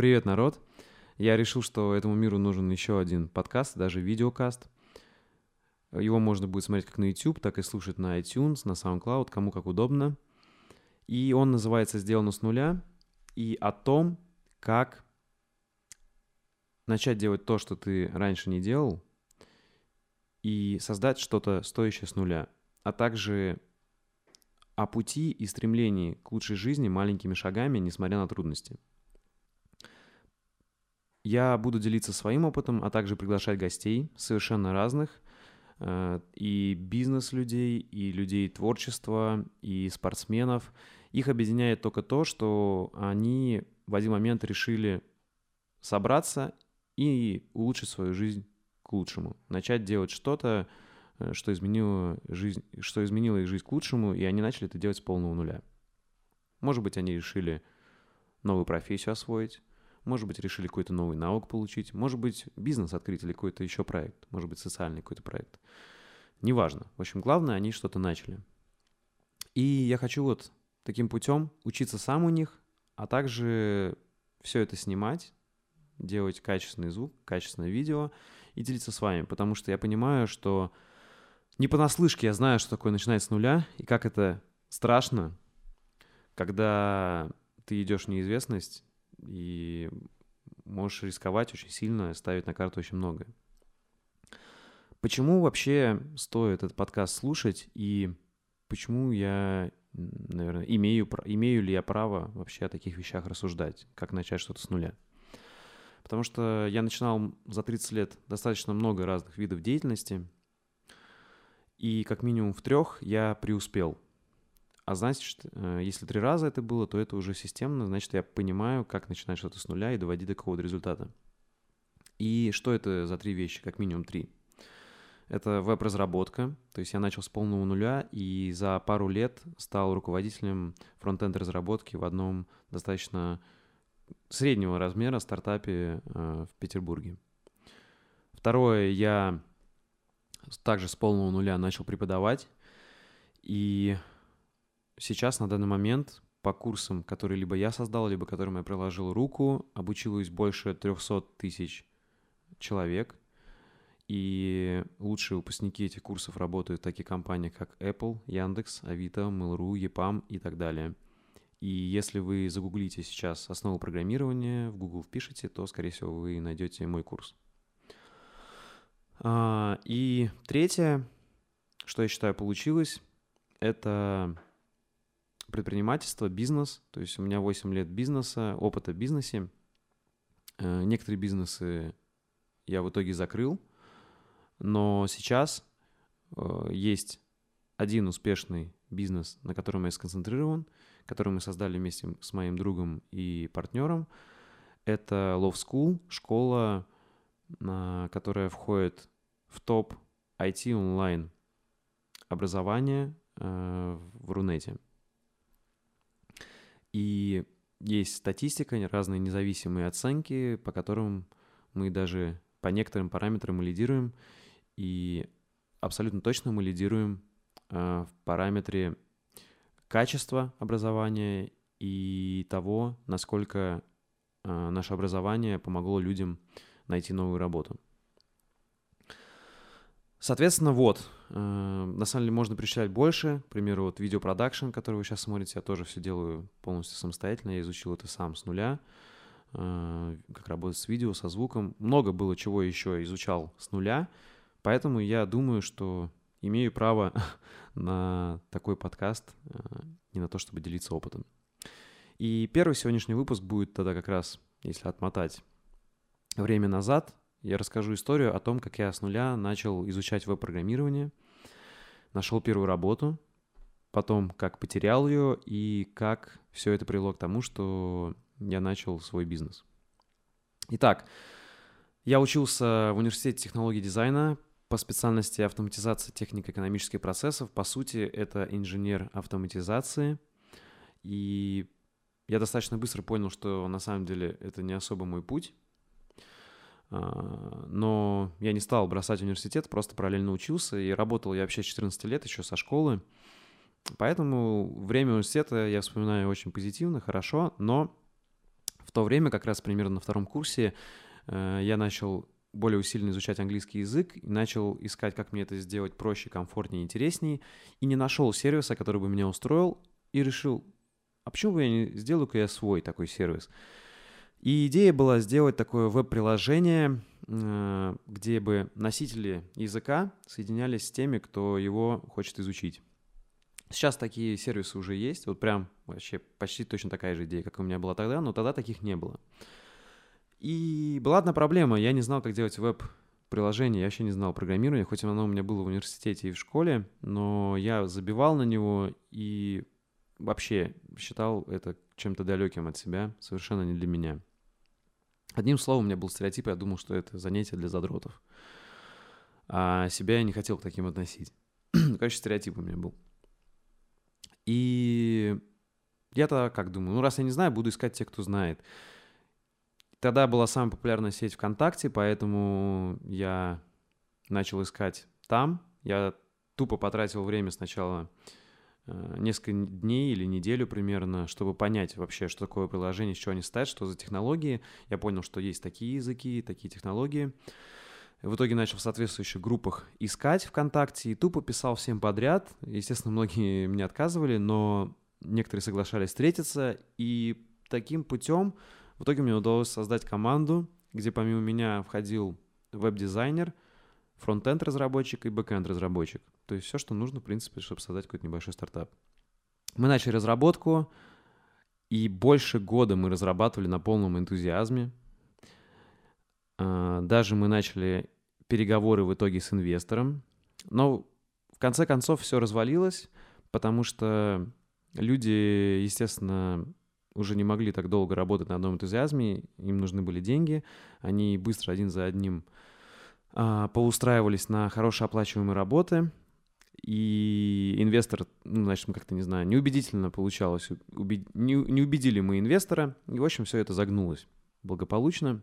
Привет, народ! Я решил, что этому миру нужен еще один подкаст, даже видеокаст. Его можно будет смотреть как на YouTube, так и слушать на iTunes, на SoundCloud, кому как удобно. И он называется «Сделано с нуля» и о том, как начать делать то, что ты раньше не делал, и создать что-то стоящее с нуля, а также о пути и стремлении к лучшей жизни маленькими шагами, несмотря на трудности. Я буду делиться своим опытом, а также приглашать гостей совершенно разных, э, и бизнес-людей, и людей творчества, и спортсменов. Их объединяет только то, что они в один момент решили собраться и улучшить свою жизнь к лучшему. Начать делать что-то, Э, что изменило, жизнь, что изменило их жизнь к лучшему, и они начали это делать с полного нуля. Может быть, они решили новую профессию освоить, может быть, решили какой-то новый навык получить, может быть, бизнес открыть или какой-то еще проект, может быть, социальный какой-то проект. Неважно. В общем, главное, они что-то начали. И я хочу вот таким путем учиться сам у них, а также все это снимать, делать качественный звук, качественное видео и делиться с вами, потому что я понимаю, что не понаслышке я знаю, что такое начинать с нуля, и как это страшно, когда ты идешь в неизвестность и можешь рисковать очень сильно, ставить на карту очень многое. Почему вообще стоит этот подкаст слушать и почему я, наверное, имею, имею ли я право вообще о таких вещах рассуждать, как начать что-то с нуля? Потому что я начинал за 30 лет достаточно много разных видов деятельности – и как минимум в трех я преуспел. А значит, э, если три раза это было, то это уже системно, значит, я понимаю, как начинать что-то с нуля и доводить до какого-то результата. И что это за три вещи, как минимум три? Это веб-разработка, то есть я начал с полного нуля и за пару лет стал руководителем фронтенд разработки в одном достаточно среднего размера стартапе э, в Петербурге. Второе, я также с полного нуля начал преподавать. И сейчас, на данный момент, по курсам, которые либо я создал, либо которым я приложил руку, обучилось больше 300 тысяч человек. И лучшие выпускники этих курсов работают в таких компаниях, как Apple, Яндекс, Авито, Mail.ru, EPAM и так далее. И если вы загуглите сейчас основу программирования, в Google впишете, то, скорее всего, вы найдете мой курс. А, и третье, что я считаю получилось, это предпринимательство, бизнес. То есть у меня 8 лет бизнеса, опыта в бизнесе. Э, некоторые бизнесы я в итоге закрыл, но сейчас э, есть один успешный бизнес, на котором я сконцентрирован, который мы создали вместе с моим другом и партнером. Это Love School, школа, которая входит в топ IT онлайн образования э, в Рунете. И есть статистика, разные независимые оценки, по которым мы даже по некоторым параметрам мы лидируем, и абсолютно точно мы лидируем э, в параметре качества образования и того, насколько э, наше образование помогло людям найти новую работу. Соответственно, вот, э, на самом деле можно перечислять больше. К примеру, вот видеопродакшн, который вы сейчас смотрите, я тоже все делаю полностью самостоятельно. Я изучил это сам с нуля, э, как работать с видео, со звуком. Много было чего еще изучал с нуля, поэтому я думаю, что имею право на такой подкаст э, и на то, чтобы делиться опытом. И первый сегодняшний выпуск будет тогда как раз, если отмотать время назад, я расскажу историю о том, как я с нуля начал изучать веб-программирование, нашел первую работу, потом как потерял ее и как все это привело к тому, что я начал свой бизнес. Итак, я учился в университете технологий дизайна по специальности автоматизация технико-экономических процессов. По сути, это инженер автоматизации. И я достаточно быстро понял, что на самом деле это не особо мой путь. А, но я не стал бросать университет, просто параллельно учился, и работал я вообще 14 лет еще со школы. Поэтому время университета я вспоминаю очень позитивно, хорошо, но В то время, как раз примерно на втором курсе, э, я начал более усиленно изучать английский язык и начал искать, как мне это сделать проще, комфортнее, интереснее, и не нашел сервиса, который бы меня устроил, и решил, а почему бы я не сделаю-ка я свой такой сервис? И идея была сделать такое веб-приложение, э, где бы носители языка соединялись с теми, кто его хочет изучить. Сейчас такие сервисы уже есть, вот прям вообще почти точно такая же идея, как у меня была тогда, но тогда таких не было. И была одна проблема, я не знал, как делать веб-приложение, я вообще не знал программирования, хоть оно у меня было в университете и в школе, но я забивал на него и вообще считал это чем-то далеким от себя, совершенно не для меня. Одним словом, у меня был стереотип, я думал, что это занятие для задротов. А себя я не хотел к таким относить. Короче, стереотип у меня был. И я-то как думаю, ну раз я не знаю, буду искать тех, кто знает. Тогда была самая популярная сеть ВКонтакте, поэтому я начал искать там. Я тупо потратил время сначала несколько дней или неделю примерно, чтобы понять вообще, что такое приложение, с чего они стоят, что за технологии. Я понял, что есть такие языки, такие технологии. В итоге начал в соответствующих группах искать ВКонтакте и тупо писал всем подряд. Естественно, многие мне отказывали, но некоторые соглашались встретиться. И таким путем в итоге мне удалось создать команду, где помимо меня входил веб-дизайнер, фронтенд разработчик и бэкенд разработчик. То есть все, что нужно, в принципе, чтобы создать какой-то небольшой стартап. Мы начали разработку, и больше года мы разрабатывали на полном энтузиазме. А, даже мы начали переговоры в итоге с инвестором. Но в конце концов все развалилось, потому что люди, естественно, уже не могли так долго работать на одном энтузиазме, им нужны были деньги, они быстро один за одним поустраивались на хорошо оплачиваемые работы, и инвестор, ну, значит, как-то, не знаю, неубедительно получалось, уби... не, не убедили мы инвестора, и, в общем, все это загнулось благополучно,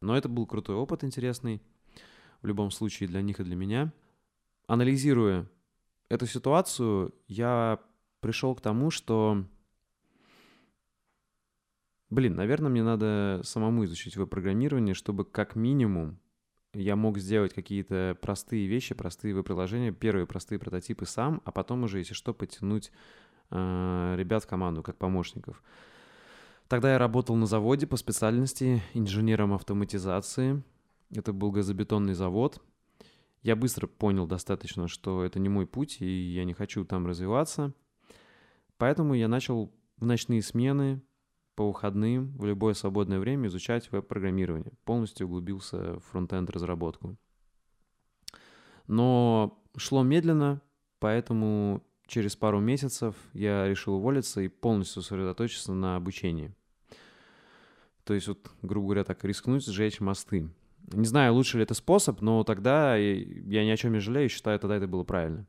но это был крутой опыт интересный, в любом случае для них и для меня. Анализируя эту ситуацию, я пришел к тому, что Блин, наверное, мне надо самому изучить веб-программирование, чтобы как минимум я мог сделать какие-то простые вещи, простые веб-приложения, первые простые прототипы сам, а потом уже, если что, подтянуть э, ребят в команду как помощников. Тогда я работал на заводе по специальности инженером автоматизации. Это был газобетонный завод. Я быстро понял достаточно, что это не мой путь, и я не хочу там развиваться. Поэтому я начал в ночные смены по выходным в любое свободное время изучать веб-программирование. Полностью углубился в фронтенд разработку. Но шло медленно, поэтому через пару месяцев я решил уволиться и полностью сосредоточиться на обучении. То есть, вот, грубо говоря, так рискнуть сжечь мосты. Не знаю, лучше ли это способ, но тогда я ни о чем не жалею, считаю, тогда это было правильно.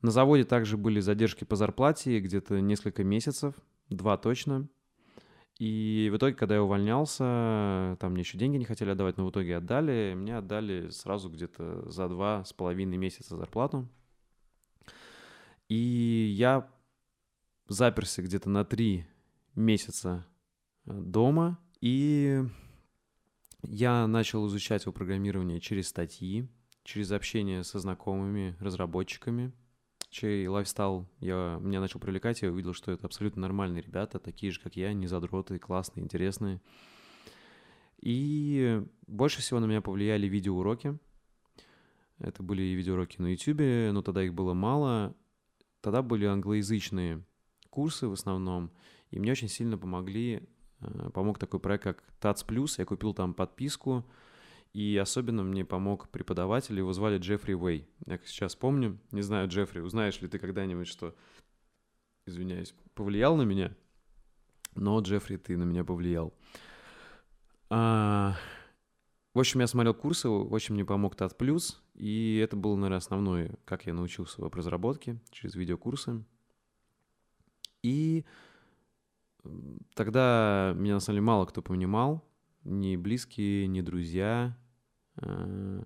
На заводе также были задержки по зарплате, где-то несколько месяцев, два точно. И в итоге, когда я увольнялся, там мне еще деньги не хотели отдавать, но в итоге отдали. Мне отдали сразу где-то за два с половиной месяца зарплату. И я заперся где-то на три месяца э, дома. И я начал изучать его программирование через статьи, через общение со знакомыми разработчиками – чей лайфстайл я, меня начал привлекать, я увидел, что это абсолютно нормальные ребята, такие же, как я, не задроты, классные, интересные. И больше всего на меня повлияли видеоуроки. Это были видеоуроки на YouTube, но тогда их было мало. Тогда были англоязычные курсы в основном, и мне очень сильно помогли, э, помог такой проект, как ТАЦ Плюс. Я купил там подписку, и особенно мне помог преподаватель, его звали Джеффри Уэй. Я сейчас помню, не знаю, Джеффри, узнаешь ли ты когда-нибудь, что, извиняюсь, повлиял на меня? Но, Джеффри, ты на меня повлиял. А... В общем, я смотрел курсы, очень мне помог Тат Плюс, и это было, наверное, основное, как я научился веб-разработке, через видеокурсы. И тогда меня, на самом деле, мало кто понимал, ни близкие, ни друзья, то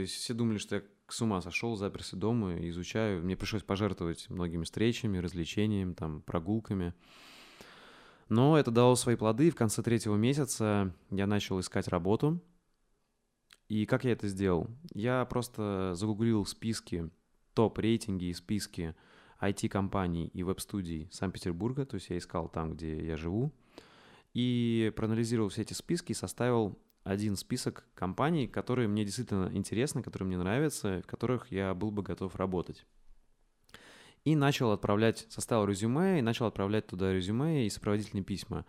есть все думали, что я с ума сошел, заперся дома, изучаю. Мне пришлось пожертвовать многими встречами, развлечениями, там, прогулками. Но это дало свои плоды, и в конце третьего месяца я начал искать работу. И как я это сделал? Я просто загуглил списки, топ-рейтинги и списки IT-компаний и веб-студий Санкт-Петербурга, то есть я искал там, где я живу, и проанализировал все эти списки и составил один список компаний, которые мне действительно интересны, которые мне нравятся, в которых я был бы готов работать. И начал отправлять, составил резюме и начал отправлять туда резюме и сопроводительные письма.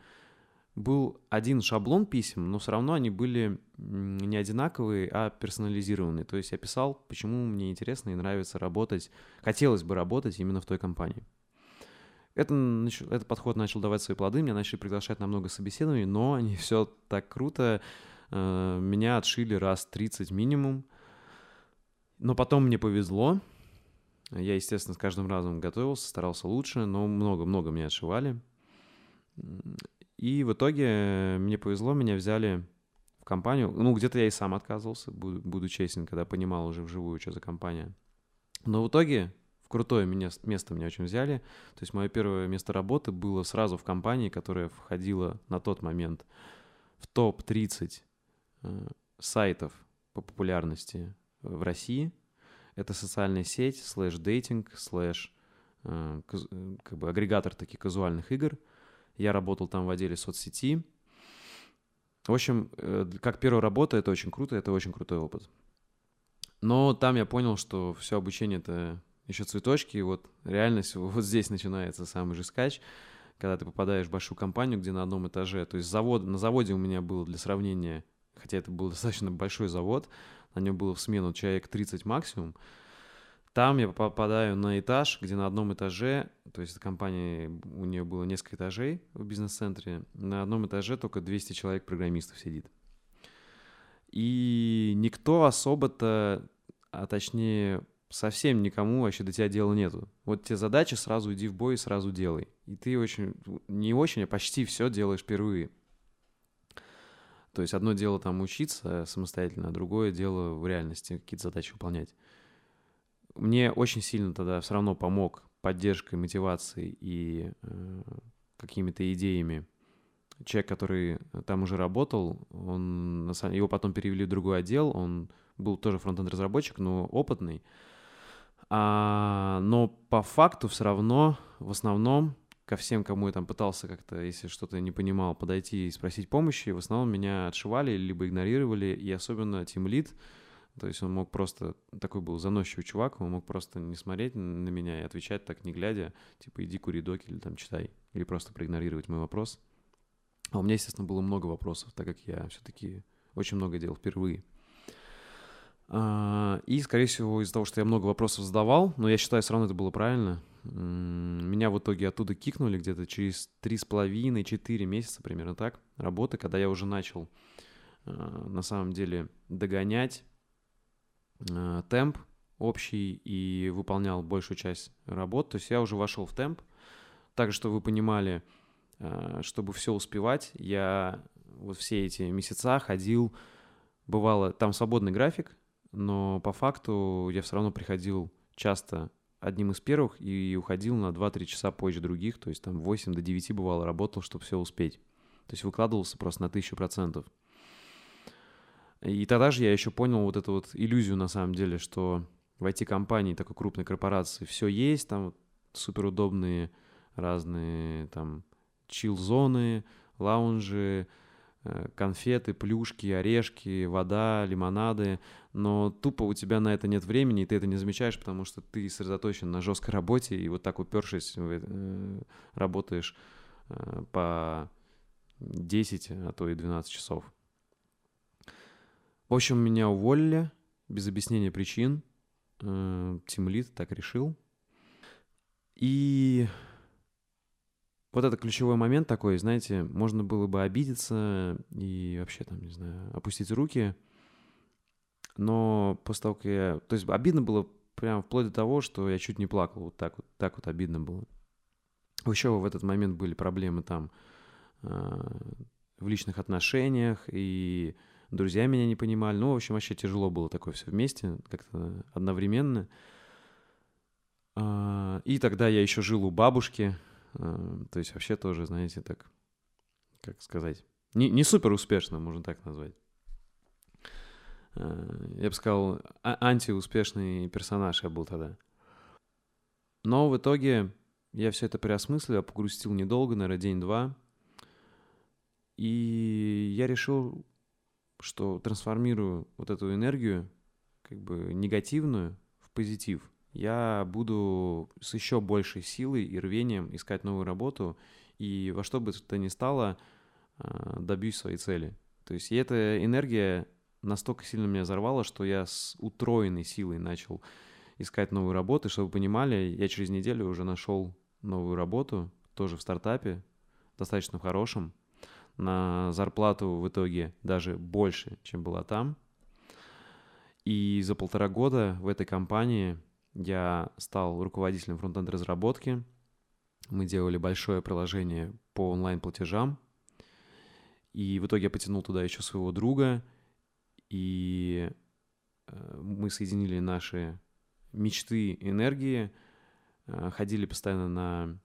Был один шаблон писем, но все равно они были не одинаковые, а персонализированные. То есть я писал, почему мне интересно и нравится работать, хотелось бы работать именно в той компании. Это, этот подход начал давать свои плоды, меня начали приглашать на много собеседований, но они все так круто меня отшили раз 30 минимум. Но потом мне повезло. Я, естественно, с каждым разом готовился, старался лучше, но много-много меня отшивали. И в итоге мне повезло, меня взяли в компанию. Ну, где-то я и сам отказывался, буду, буду честен, когда понимал уже вживую, что за компания. Но в итоге в крутое меня, место меня очень взяли. То есть мое первое место работы было сразу в компании, которая входила на тот момент в топ-30 Э, сайтов по популярности в России. Это социальная сеть, слэш dating, слэш э, как бы агрегатор таких казуальных игр. Я работал там в отделе соцсети. В общем, э, как первая работа, это очень круто, это очень крутой опыт. Но там я понял, что все обучение это еще цветочки, и вот реальность вот здесь начинается самый же скач, когда ты попадаешь в большую компанию, где на одном этаже, то есть завод, на заводе у меня было для сравнения хотя это был достаточно большой завод, на нем было в смену человек 30 максимум. Там я попадаю на этаж, где на одном этаже, то есть компания, у нее было несколько этажей в бизнес-центре, на одном этаже только 200 человек программистов сидит. И никто особо-то, а точнее совсем никому вообще до тебя дела нету. Вот те задачи, сразу иди в бой и сразу делай. И ты очень, не очень, а почти все делаешь впервые. То есть одно дело там учиться самостоятельно, а другое дело в реальности какие-то задачи выполнять. Мне очень сильно тогда все равно помог поддержкой, мотивацией и э, какими-то идеями человек, который там уже работал, он, его потом перевели в другой отдел, он был тоже фронтенд-разработчик, но опытный. А, но по факту все равно, в основном, ко всем, кому я там пытался как-то, если что-то не понимал, подойти и спросить помощи, в основном меня отшивали, либо игнорировали, и особенно Тим Лид, то есть он мог просто, такой был заносчивый чувак, он мог просто не смотреть на меня и отвечать так не глядя, типа иди кури доки или там читай, или просто проигнорировать мой вопрос. А у меня, естественно, было много вопросов, так как я все-таки очень много делал впервые. А, и, скорее всего, из-за того, что я много вопросов задавал, но я считаю, все равно это было правильно, меня в итоге оттуда кикнули где-то через три с половиной, четыре месяца примерно так работы, когда я уже начал а, на самом деле догонять а, темп общий и выполнял большую часть работ. То есть я уже вошел в темп. Так, что вы понимали, чтобы все успевать, я вот все эти месяца ходил, бывало, там свободный график, но по факту я все равно приходил часто одним из первых и уходил на 2-3 часа позже других, то есть там 8 до 9 бывало работал, чтобы все успеть. То есть выкладывался просто на тысячу процентов. И тогда же я еще понял вот эту вот иллюзию на самом деле, что в IT-компании, такой крупной корпорации, все есть, там суперудобные разные там чил-зоны, лаунжи, конфеты, плюшки, орешки, вода, лимонады, но тупо у тебя на это нет времени, и ты это не замечаешь, потому что ты сосредоточен на жесткой работе, и вот так упершись, э, работаешь э, по 10, а то и 12 часов. В общем, меня уволили без объяснения причин. Тимлит так решил. И вот это ключевой момент такой, знаете, можно было бы обидеться и вообще там, не знаю, опустить руки. Но после того, как я... То есть обидно было прям вплоть до того, что я чуть не плакал. Вот так вот, так вот обидно было. Еще в этот момент были проблемы там э, в личных отношениях, и друзья меня не понимали. Ну, в общем, вообще тяжело было такое все вместе, как-то одновременно. Э, и тогда я еще жил у бабушки, то есть вообще тоже, знаете, так как сказать, не, не супер успешно, можно так назвать. Э, я бы сказал, а- антиуспешный персонаж я был тогда. Но в итоге я все это переосмыслил, погрустил недолго, наверное, день-два. И я решил, что трансформирую вот эту энергию, как бы негативную, в позитив. Я буду с еще большей силой и рвением искать новую работу, и во что бы то ни стало, а, добьюсь своей цели. То есть и эта энергия настолько сильно меня взорвала, что я с утроенной силой начал искать новую работу. И чтобы вы понимали, я через неделю уже нашел новую работу, тоже в стартапе, достаточно хорошем, на зарплату в итоге даже больше, чем была там. И за полтора года в этой компании я стал руководителем фронтенд разработки. Мы делали большое приложение по онлайн-платежам. И в итоге я потянул туда еще своего друга. И э, мы соединили наши мечты, энергии, э, ходили постоянно на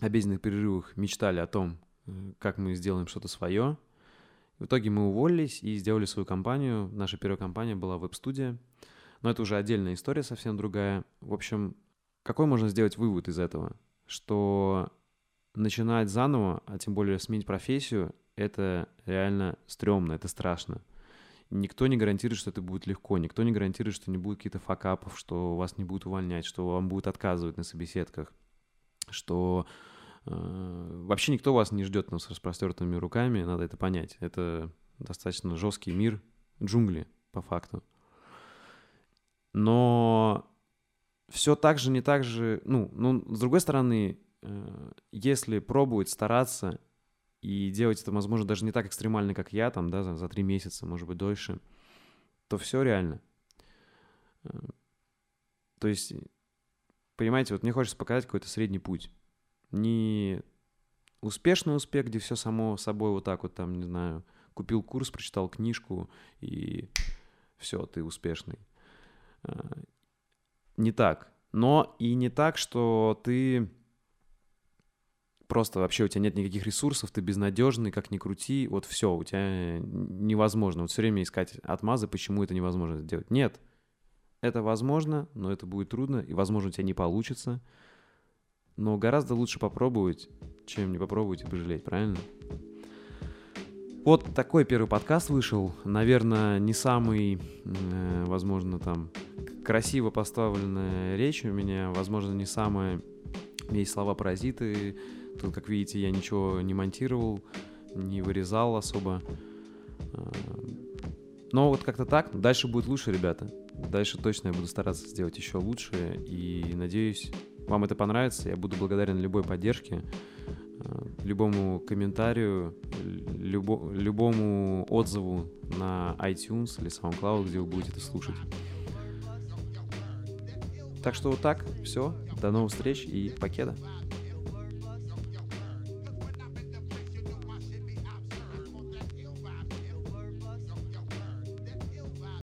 обеденных перерывах, мечтали о том, э, как мы сделаем что-то свое. В итоге мы уволились и сделали свою компанию. Наша первая компания была веб-студия. Но это уже отдельная история, совсем другая. В общем, какой можно сделать вывод из этого? Что начинать заново, а тем более сменить профессию, это реально стрёмно, это страшно. Никто не гарантирует, что это будет легко, никто не гарантирует, что не будет каких-то факапов, что вас не будут увольнять, что вам будут отказывать на собеседках, что э, вообще никто вас не ждет ну, с распростертыми руками, надо это понять. Это достаточно жесткий мир, джунгли, по факту. Но все так же, не так же, ну, ну, с другой стороны, э, если пробовать, стараться и делать это, возможно, даже не так экстремально, как я, там, да, за, за три месяца, может быть, дольше, то все реально. Э, то есть, понимаете, вот мне хочется показать какой-то средний путь. Не успешный успех, где все само собой вот так вот там, не знаю, купил курс, прочитал книжку и все, ты успешный. Не так. Но и не так, что ты просто вообще у тебя нет никаких ресурсов, ты безнадежный, как ни крути, вот все, у тебя невозможно. Вот все время искать отмазы, почему это невозможно сделать. Нет, это возможно, но это будет трудно, и, возможно, у тебя не получится. Но гораздо лучше попробовать, чем не попробовать и пожалеть, правильно? Вот такой первый подкаст вышел. Наверное, не самый, э, возможно, там красиво поставленная речь у меня, возможно, не самая... Есть слова-паразиты, Тут, как видите, я ничего не монтировал, не вырезал особо. А, но вот как-то так. Дальше будет лучше, ребята. Дальше точно я буду стараться сделать еще лучше. И надеюсь, вам это понравится. Я буду благодарен любой поддержке, любому комментарию, любо, любому отзыву на iTunes или SoundCloud, где вы будете это слушать. Так что вот так, все, до новых встреч и покеда.